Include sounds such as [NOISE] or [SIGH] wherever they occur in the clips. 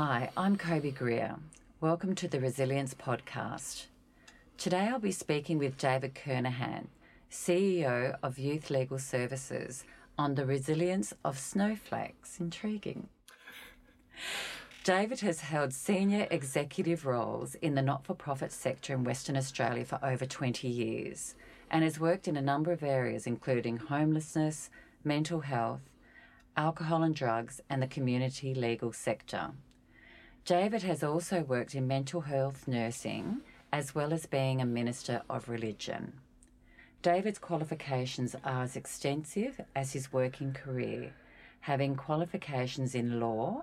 Hi, I'm Kobe Greer. Welcome to the Resilience Podcast. Today I'll be speaking with David Kernahan, CEO of Youth Legal Services, on the resilience of snowflakes. Intriguing. David has held senior executive roles in the not for profit sector in Western Australia for over 20 years and has worked in a number of areas, including homelessness, mental health, alcohol and drugs, and the community legal sector. David has also worked in mental health nursing as well as being a minister of religion. David's qualifications are as extensive as his working career, having qualifications in law,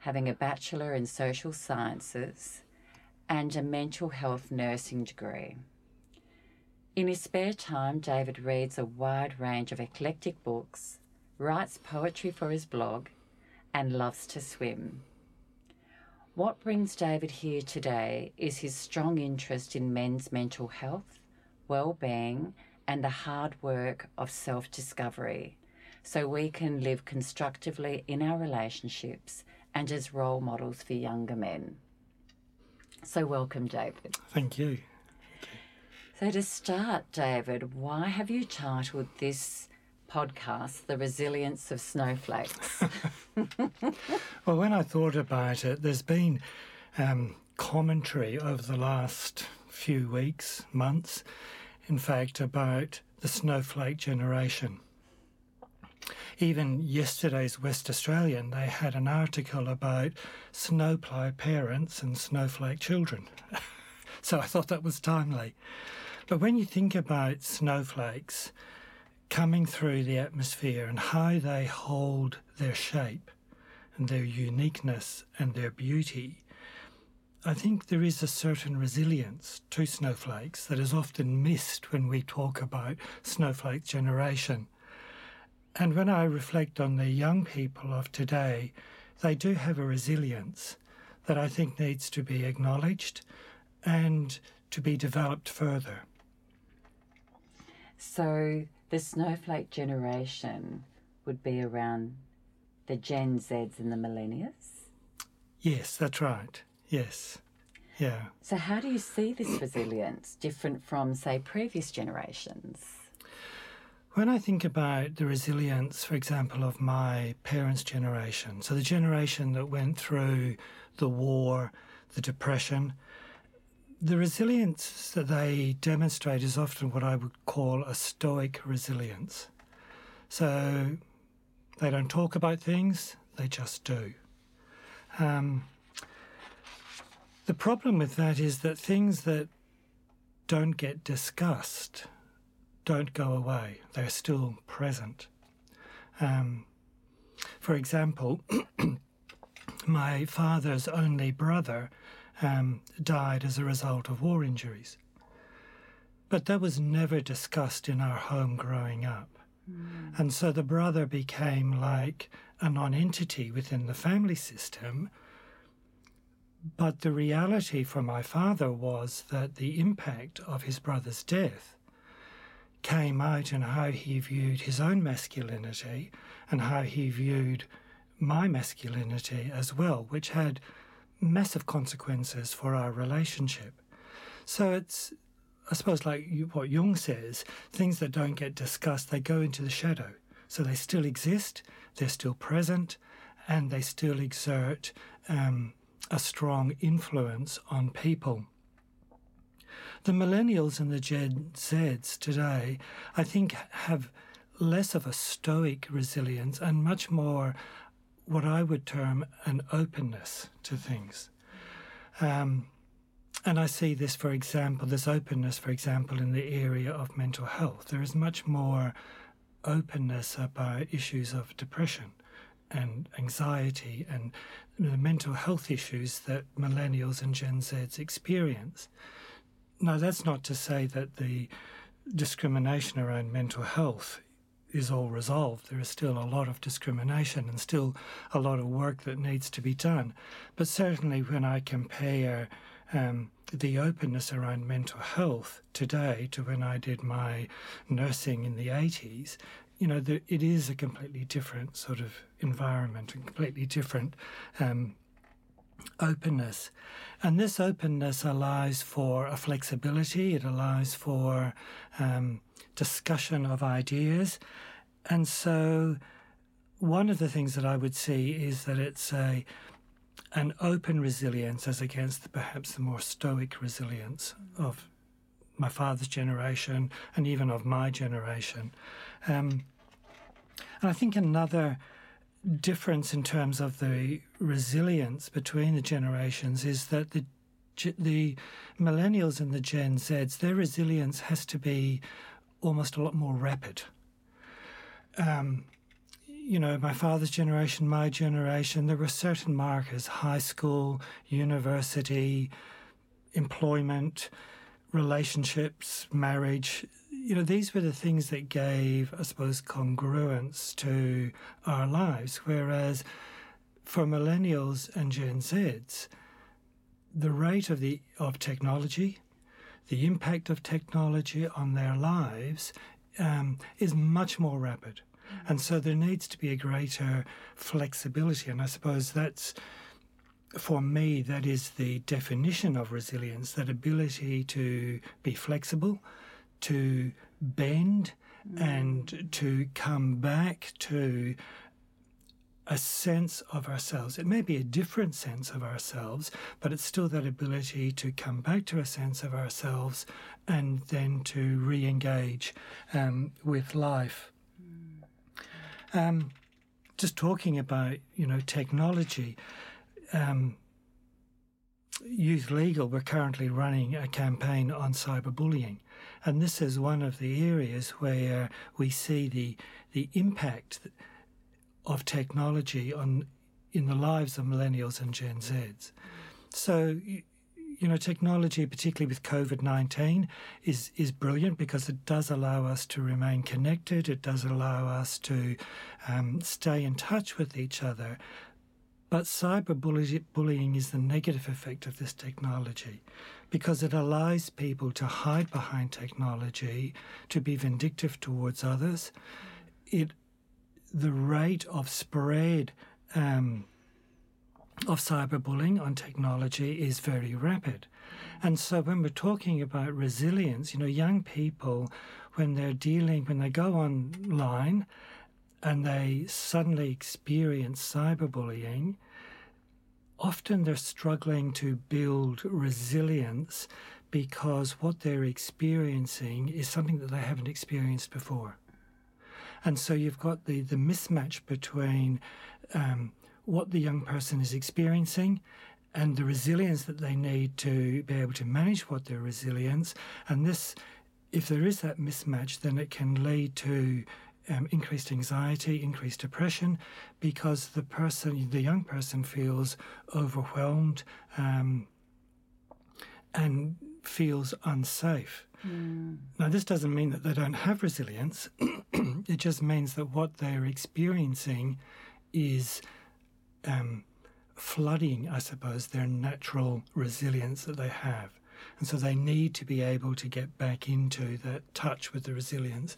having a Bachelor in Social Sciences, and a mental health nursing degree. In his spare time, David reads a wide range of eclectic books, writes poetry for his blog, and loves to swim. What brings David here today is his strong interest in men's mental health, well-being, and the hard work of self-discovery so we can live constructively in our relationships and as role models for younger men. So, welcome, David. Thank you. So, to start, David, why have you titled this podcast The Resilience of Snowflakes? [LAUGHS] [LAUGHS] well, when I thought about it, there's been um, commentary over the last few weeks, months, in fact, about the snowflake generation. Even yesterday's West Australian, they had an article about snowplow parents and snowflake children. [LAUGHS] so I thought that was timely. But when you think about snowflakes coming through the atmosphere and how they hold their shape and their uniqueness and their beauty, I think there is a certain resilience to snowflakes that is often missed when we talk about snowflake generation. And when I reflect on the young people of today, they do have a resilience that I think needs to be acknowledged and to be developed further. So, the snowflake generation would be around the Gen Zs and the millennials? Yes, that's right. Yes. Yeah. So, how do you see this resilience different from, say, previous generations? When I think about the resilience, for example, of my parents' generation, so the generation that went through the war, the depression, the resilience that they demonstrate is often what I would call a stoic resilience. So they don't talk about things, they just do. Um, the problem with that is that things that don't get discussed don't go away, they're still present. Um, for example, [CLEARS THROAT] my father's only brother um, died as a result of war injuries. But that was never discussed in our home growing up. Mm. And so the brother became like a non-entity within the family system. But the reality for my father was that the impact of his brother's death came out in how he viewed his own masculinity and how he viewed my masculinity as well, which had massive consequences for our relationship. So it's, I suppose, like what Jung says, things that don't get discussed, they go into the shadow. So they still exist, they're still present, and they still exert um, a strong influence on people. The millennials and the Gen Zs today, I think, have less of a stoic resilience and much more what I would term an openness to things. Um, and I see this, for example, this openness, for example, in the area of mental health. There is much more openness about issues of depression and anxiety and the mental health issues that millennials and Gen Zs experience. Now, that's not to say that the discrimination around mental health is all resolved. There is still a lot of discrimination and still a lot of work that needs to be done. But certainly, when I compare um, the openness around mental health today to when I did my nursing in the 80s, you know, the, it is a completely different sort of environment and completely different um, openness. And this openness allows for a flexibility, it allows for um, discussion of ideas. And so, one of the things that I would see is that it's a an open resilience as against perhaps the more stoic resilience of my father's generation and even of my generation. Um, and I think another difference in terms of the resilience between the generations is that the the millennials and the Gen Zs, their resilience has to be almost a lot more rapid. Um, you know, my father's generation, my generation, there were certain markers high school, university, employment, relationships, marriage, you know, these were the things that gave, I suppose, congruence to our lives. Whereas for millennials and Gen Zs, the rate of the of technology, the impact of technology on their lives, um, is much more rapid, and so there needs to be a greater flexibility. And I suppose that's for me that is the definition of resilience: that ability to be flexible to bend mm. and to come back to a sense of ourselves. It may be a different sense of ourselves, but it's still that ability to come back to a sense of ourselves and then to re engage um, with life. Mm. Um, just talking about, you know, technology. Um, Youth Legal, we're currently running a campaign on cyberbullying. And this is one of the areas where we see the, the impact of technology on in the lives of millennials and Gen Zs. So, you know, technology, particularly with COVID 19, is, is brilliant because it does allow us to remain connected, it does allow us to um, stay in touch with each other. But cyberbullying is the negative effect of this technology because it allows people to hide behind technology, to be vindictive towards others. It, the rate of spread um, of cyberbullying on technology is very rapid. And so when we're talking about resilience, you know, young people, when they're dealing, when they go online, and they suddenly experience cyberbullying, often they're struggling to build resilience because what they're experiencing is something that they haven't experienced before. And so you've got the, the mismatch between um, what the young person is experiencing and the resilience that they need to be able to manage what their resilience. And this, if there is that mismatch, then it can lead to um, increased anxiety, increased depression, because the person, the young person, feels overwhelmed um, and feels unsafe. Mm. Now, this doesn't mean that they don't have resilience. [CLEARS THROAT] it just means that what they're experiencing is um, flooding, I suppose, their natural resilience that they have. And so they need to be able to get back into that touch with the resilience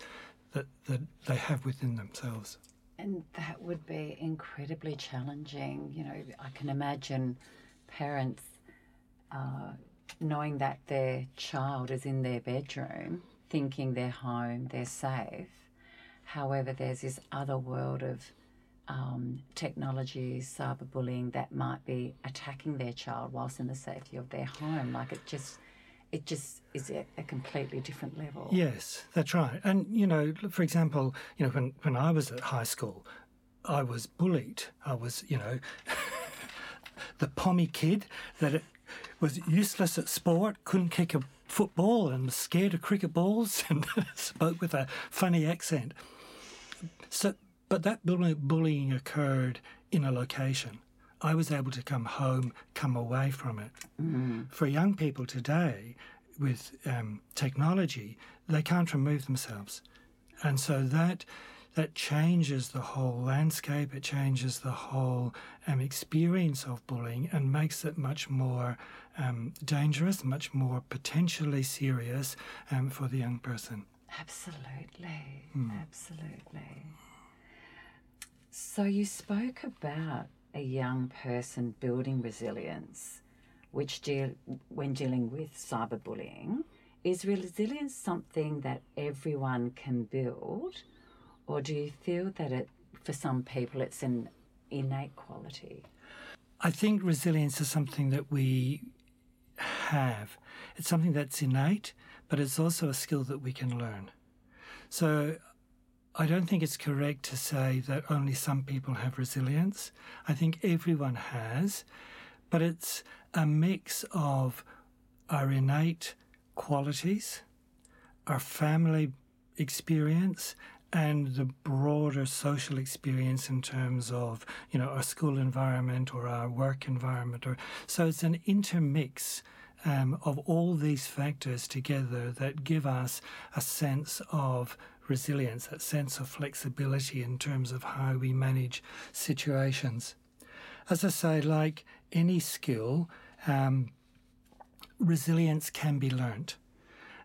that, that they have within themselves. And that would be incredibly challenging. You know, I can imagine parents uh, knowing that their child is in their bedroom, thinking they're home, they're safe. However, there's this other world of um, technology, cyberbullying that might be attacking their child whilst in the safety of their home. Like it just it just is at a completely different level. Yes, that's right. And you know, for example, you know, when when I was at high school, I was bullied. I was, you know, [LAUGHS] the pommy kid that was useless at sport, couldn't kick a football, and was scared of cricket balls, [LAUGHS] and spoke with a funny accent. So, but that bullying occurred in a location. I was able to come home, come away from it. Mm. For young people today, with um, technology, they can't remove themselves, and so that that changes the whole landscape. It changes the whole um, experience of bullying and makes it much more um, dangerous, much more potentially serious um, for the young person. Absolutely, mm. absolutely. So you spoke about a young person building resilience, which deal when dealing with cyberbullying, is resilience something that everyone can build, or do you feel that it, for some people, it's an innate quality? I think resilience is something that we have. It's something that's innate, but it's also a skill that we can learn. So I don't think it's correct to say that only some people have resilience. I think everyone has, but it's a mix of our innate qualities, our family experience, and the broader social experience in terms of you know our school environment or our work environment or so it's an intermix um, of all these factors together that give us a sense of resilience, a sense of flexibility in terms of how we manage situations. As I say, like any skill, um, resilience can be learnt.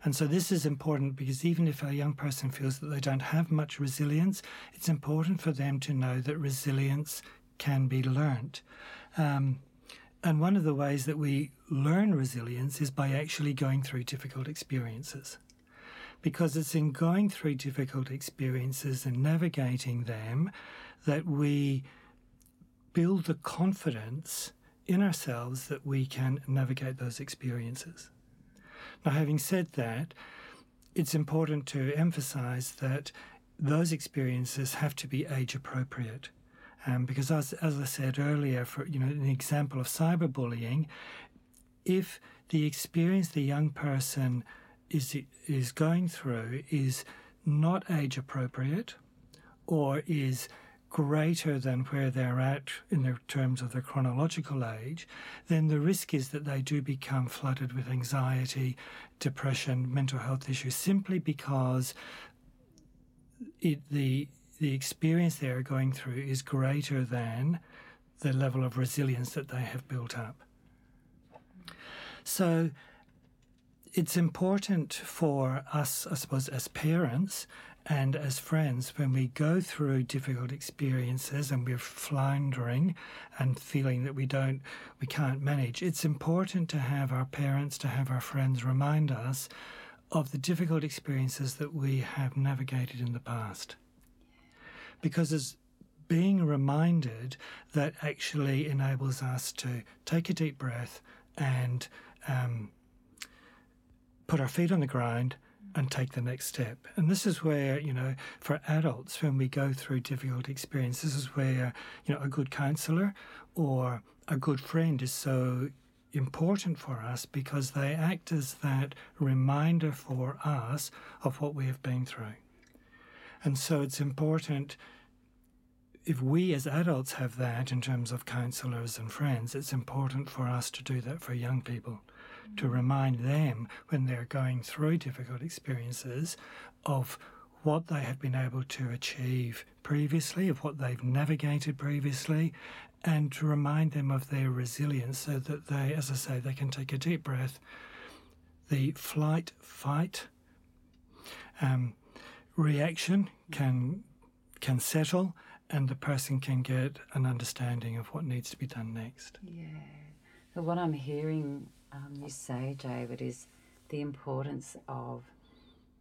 And so this is important because even if a young person feels that they don't have much resilience, it's important for them to know that resilience can be learnt. Um, and one of the ways that we learn resilience is by actually going through difficult experiences. Because it's in going through difficult experiences and navigating them that we build the confidence in ourselves that we can navigate those experiences. Now, having said that, it's important to emphasize that those experiences have to be age appropriate. Um, because as, as I said earlier, for you know, an example of cyberbullying, if the experience the young person is is going through is not age appropriate, or is greater than where they're at in their terms of their chronological age, then the risk is that they do become flooded with anxiety, depression, mental health issues, simply because it, the the experience they are going through is greater than the level of resilience that they have built up. So it's important for us, I suppose, as parents and as friends, when we go through difficult experiences and we're floundering and feeling that we don't, we can't manage, it's important to have our parents, to have our friends remind us of the difficult experiences that we have navigated in the past. Because as being reminded that actually enables us to take a deep breath and um, put our feet on the ground and take the next step. And this is where, you know, for adults, when we go through difficult experiences, this is where, you know, a good counselor or a good friend is so important for us because they act as that reminder for us of what we have been through. And so it's important if we as adults have that in terms of counselors and friends, it's important for us to do that for young people to remind them when they're going through difficult experiences of what they have been able to achieve previously, of what they've navigated previously, and to remind them of their resilience so that they, as I say, they can take a deep breath. The flight, fight um, reaction can can settle, and the person can get an understanding of what needs to be done next. Yeah. So what I'm hearing um, you say, David, is the importance of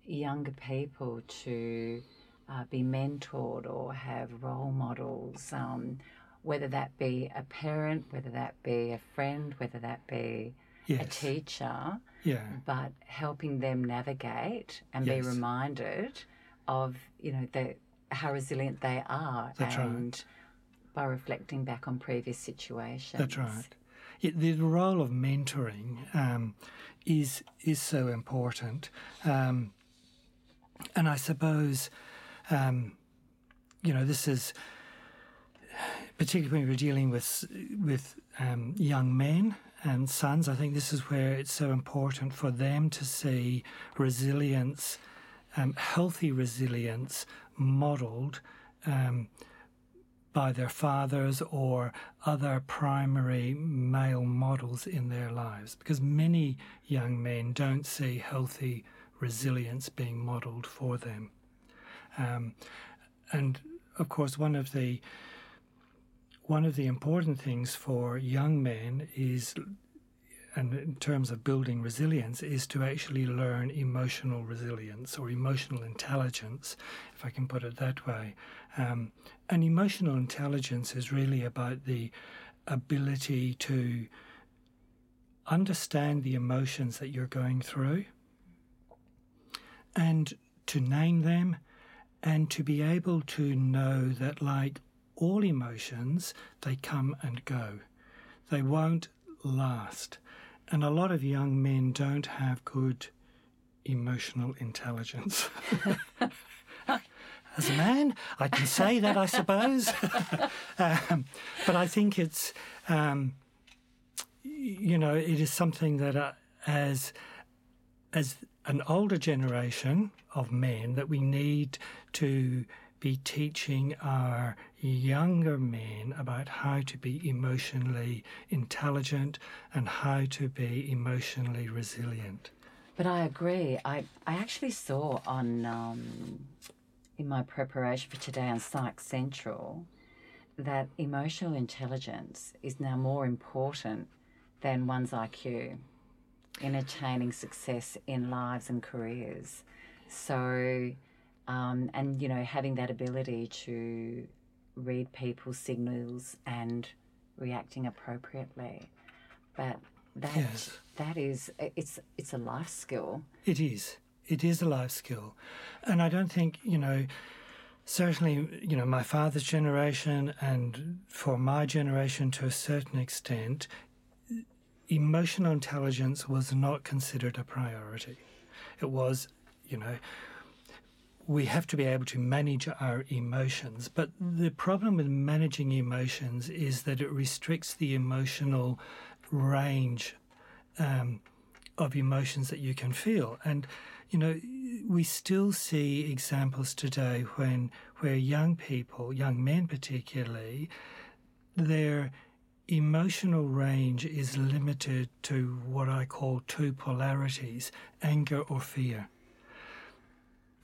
younger people to uh, be mentored or have role models, um, whether that be a parent, whether that be a friend, whether that be yes. a teacher, yeah. but helping them navigate and yes. be reminded of, you know, the, how resilient they are That's and right. by reflecting back on previous situations. That's right the role of mentoring um, is is so important, um, and I suppose um, you know this is particularly when we're dealing with with um, young men and sons. I think this is where it's so important for them to see resilience, um, healthy resilience, modelled by their fathers or other primary male models in their lives because many young men don't see healthy resilience being modeled for them. Um, and of course, one of the one of the important things for young men is and in terms of building resilience is to actually learn emotional resilience or emotional intelligence, if I can put it that way. Um, and emotional intelligence is really about the ability to understand the emotions that you're going through and to name them and to be able to know that, like all emotions, they come and go. They won't last. And a lot of young men don't have good emotional intelligence. [LAUGHS] As a man, I can say that, I suppose. [LAUGHS] um, but I think it's, um, you know, it is something that uh, as as an older generation of men that we need to be teaching our younger men about how to be emotionally intelligent and how to be emotionally resilient. But I agree. I, I actually saw on um, in my preparation for today on Psych Central that emotional intelligence is now more important than one's IQ in attaining success in lives and careers. So um, and you know having that ability to read people's signals and reacting appropriately. But that yes. that is it's it's a life skill. It is. It is a life skill. And i don't think you know certainly you know my father's generation and for my generation to a certain extent emotional intelligence was not considered a priority. It was you know we have to be able to manage our emotions. But the problem with managing emotions is that it restricts the emotional range um, of emotions that you can feel. And, you know, we still see examples today when where young people, young men particularly, their emotional range is limited to what I call two polarities anger or fear.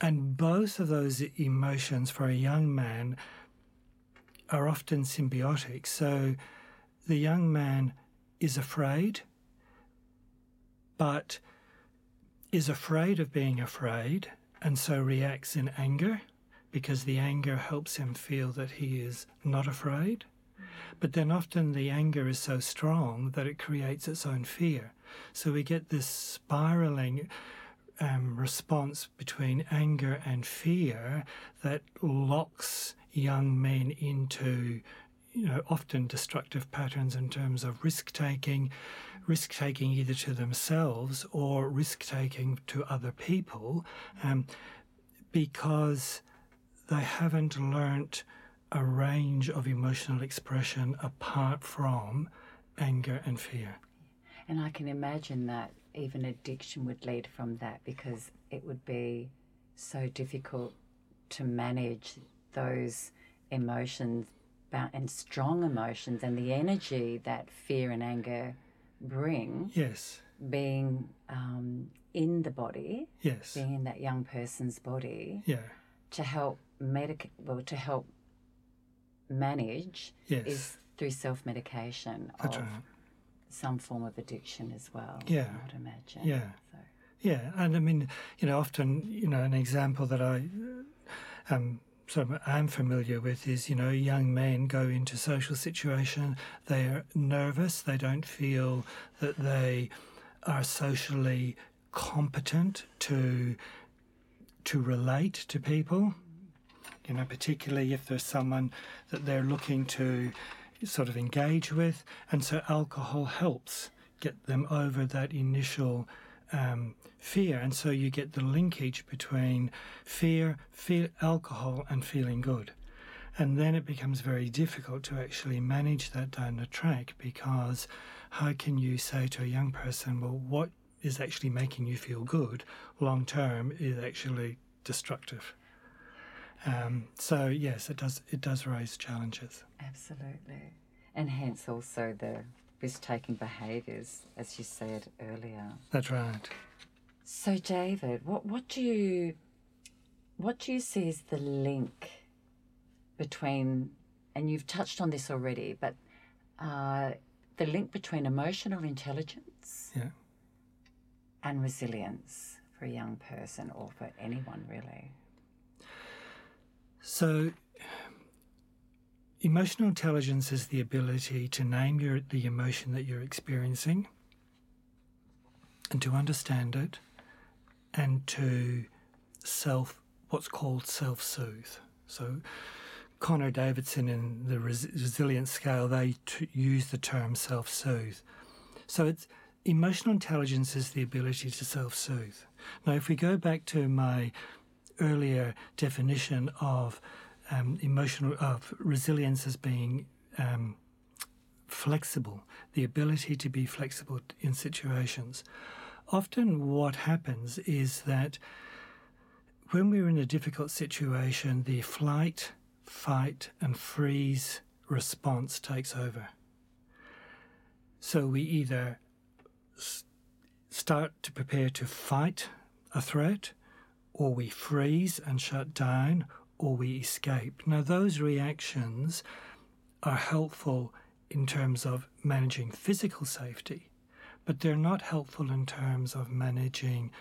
And both of those emotions for a young man are often symbiotic. So the young man is afraid, but is afraid of being afraid, and so reacts in anger because the anger helps him feel that he is not afraid. But then often the anger is so strong that it creates its own fear. So we get this spiraling um, response between anger and fear that locks young men into you know often destructive patterns in terms of risk taking risk taking either to themselves or risk taking to other people um, because they haven't learnt a range of emotional expression apart from anger and fear. And i can imagine that even addiction would lead from that because it would be so difficult to manage those emotions and strong emotions and the energy that fear and anger bring. Yes. Being um, in the body. Yes. Being in that young person's body. Yeah. To help medic well to help manage yes. is through self medication. Of, right some form of addiction as well. Yeah. I would imagine. Yeah. So. Yeah, and I mean, you know, often, you know, an example that I um, sort of am familiar with is, you know, young men go into social situation, they are nervous, they don't feel that they are socially competent to to relate to people. You know, particularly if there's someone that they're looking to sort of engage with, and so alcohol helps get them over that initial um, fear, and so you get the linkage between fear, fear, alcohol, and feeling good. And then it becomes very difficult to actually manage that down the track because how can you say to a young person, well, what is actually making you feel good long term is actually destructive. Um, so yes, it does it does raise challenges. Absolutely, and hence also the risk-taking behaviours, as you said earlier. That's right. So, David, what what do you what do you see as the link between and you've touched on this already, but uh, the link between emotional intelligence Yeah. and resilience for a young person or for anyone really. So, emotional intelligence is the ability to name your the emotion that you're experiencing and to understand it and to self what's called self-soothe. So, Connor Davidson in the res- resilience scale they t- use the term self-soothe. So it's emotional intelligence is the ability to self-soothe. Now, if we go back to my earlier definition of um, emotional of resilience as being um, flexible, the ability to be flexible in situations. Often, what happens is that when we're in a difficult situation, the flight, fight, and freeze response takes over. So we either start to prepare to fight a threat, or we freeze and shut down, or we escape. Now, those reactions are helpful in terms of managing physical safety, but they're not helpful in terms of managing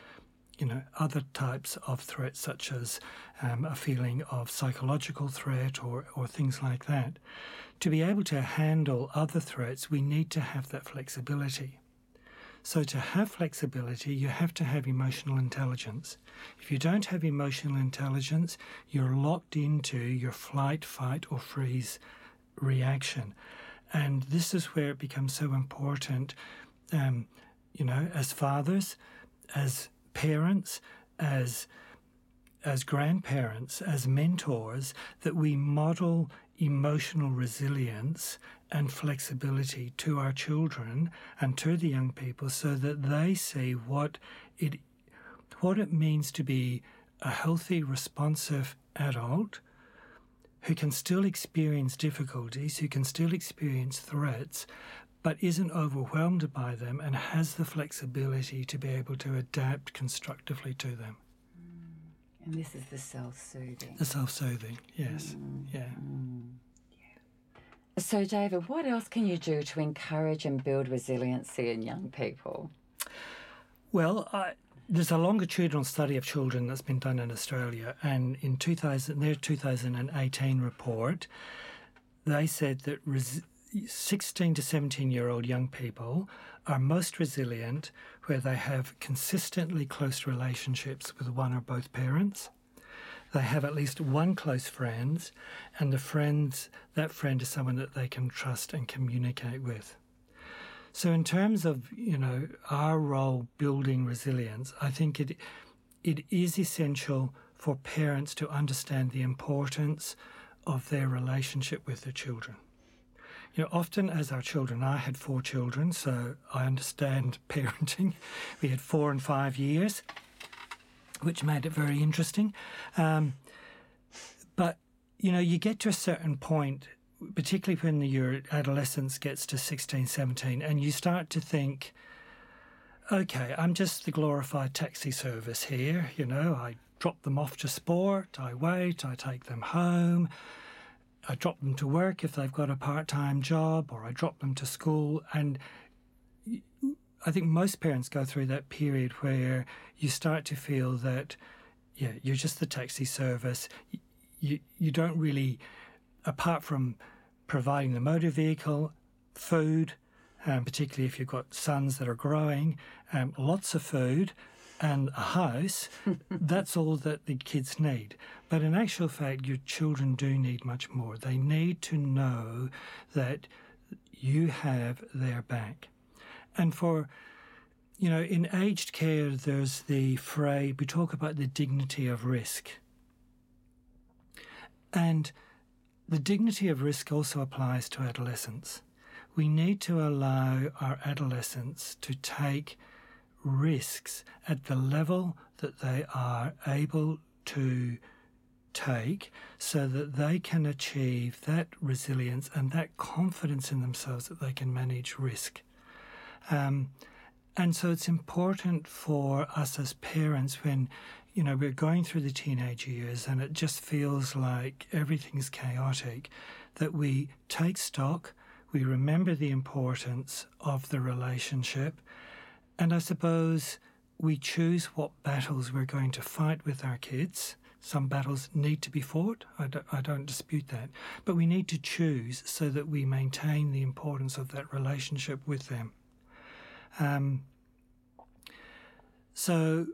you know, other types of threats, such as um, a feeling of psychological threat or, or things like that. To be able to handle other threats, we need to have that flexibility. So, to have flexibility, you have to have emotional intelligence. If you don't have emotional intelligence, you're locked into your flight, fight, or freeze reaction. And this is where it becomes so important, um, you know, as fathers, as parents, as as grandparents, as mentors, that we model emotional resilience and flexibility to our children and to the young people so that they see what it what it means to be a healthy, responsive adult who can still experience difficulties, who can still experience threats, but isn't overwhelmed by them and has the flexibility to be able to adapt constructively to them. Mm. And this is the self-soothing. The self soothing, yes. Mm. Yeah. So, David, what else can you do to encourage and build resiliency in young people? Well, I, there's a longitudinal study of children that's been done in Australia, and in 2000, their 2018 report, they said that res- 16 to 17 year old young people are most resilient where they have consistently close relationships with one or both parents. They have at least one close friend, and the friends that friend is someone that they can trust and communicate with. So, in terms of you know our role building resilience, I think it it is essential for parents to understand the importance of their relationship with their children. You know, often as our children, I had four children, so I understand [LAUGHS] parenting. We had four and five years, which made it very interesting. Um, but you know, you get to a certain point particularly when your adolescence gets to 16, 17, and you start to think, okay, I'm just the glorified taxi service here. You know, I drop them off to sport, I wait, I take them home, I drop them to work if they've got a part time job, or I drop them to school. And I think most parents go through that period where you start to feel that, yeah, you're just the taxi service. You, you don't really, apart from providing the motor vehicle, food, um, particularly if you've got sons that are growing, um, lots of food and a house, [LAUGHS] that's all that the kids need. But in actual fact, your children do need much more. They need to know that you have their back. And for, you know, in aged care, there's the phrase, we talk about the dignity of risk. And the dignity of risk also applies to adolescents. We need to allow our adolescents to take risks at the level that they are able to take so that they can achieve that resilience and that confidence in themselves that they can manage risk. Um, And so it's important for us as parents when, you know, we're going through the teenage years and it just feels like everything's chaotic, that we take stock, we remember the importance of the relationship, and I suppose we choose what battles we're going to fight with our kids. Some battles need to be fought, I don't, I don't dispute that. But we need to choose so that we maintain the importance of that relationship with them. Um, so,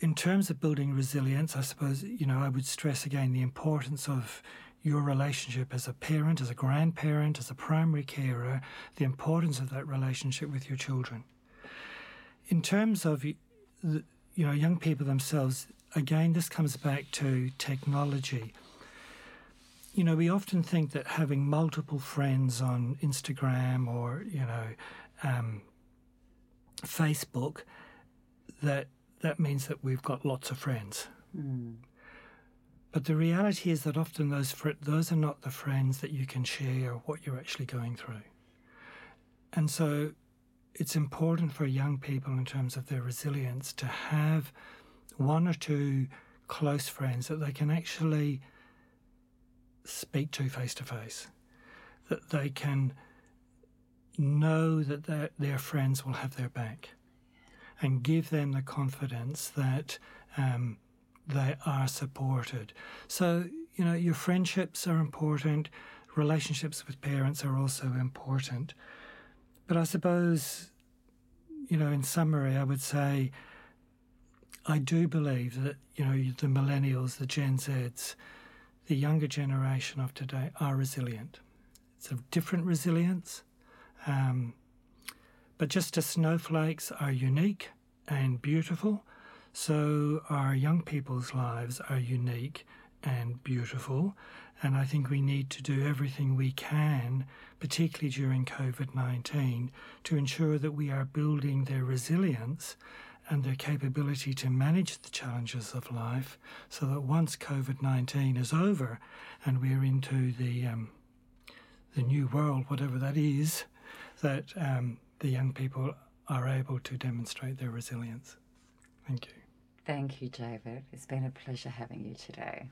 in terms of building resilience, I suppose, you know, I would stress again the importance of your relationship as a parent, as a grandparent, as a primary carer, the importance of that relationship with your children. In terms of, you know, young people themselves, again, this comes back to technology. You know, we often think that having multiple friends on Instagram or, you know, um, Facebook, that that means that we've got lots of friends. Mm. But the reality is that often those fr- those are not the friends that you can share what you're actually going through. And so it's important for young people in terms of their resilience to have one or two close friends that they can actually speak to face to face, that they can know that their, their friends will have their back and give them the confidence that um, they are supported. So, you know, your friendships are important, relationships with parents are also important. But I suppose, you know, in summary, I would say I do believe that, you know, the millennials, the Gen Zs, the younger generation of today are resilient. It's a different resilience. Um, but just as snowflakes are unique and beautiful, so our young people's lives are unique and beautiful. And I think we need to do everything we can, particularly during COVID 19, to ensure that we are building their resilience and their capability to manage the challenges of life so that once COVID 19 is over and we're into the, um, the new world, whatever that is, that um, the young people are able to demonstrate their resilience. Thank you. Thank you, David. It's been a pleasure having you today.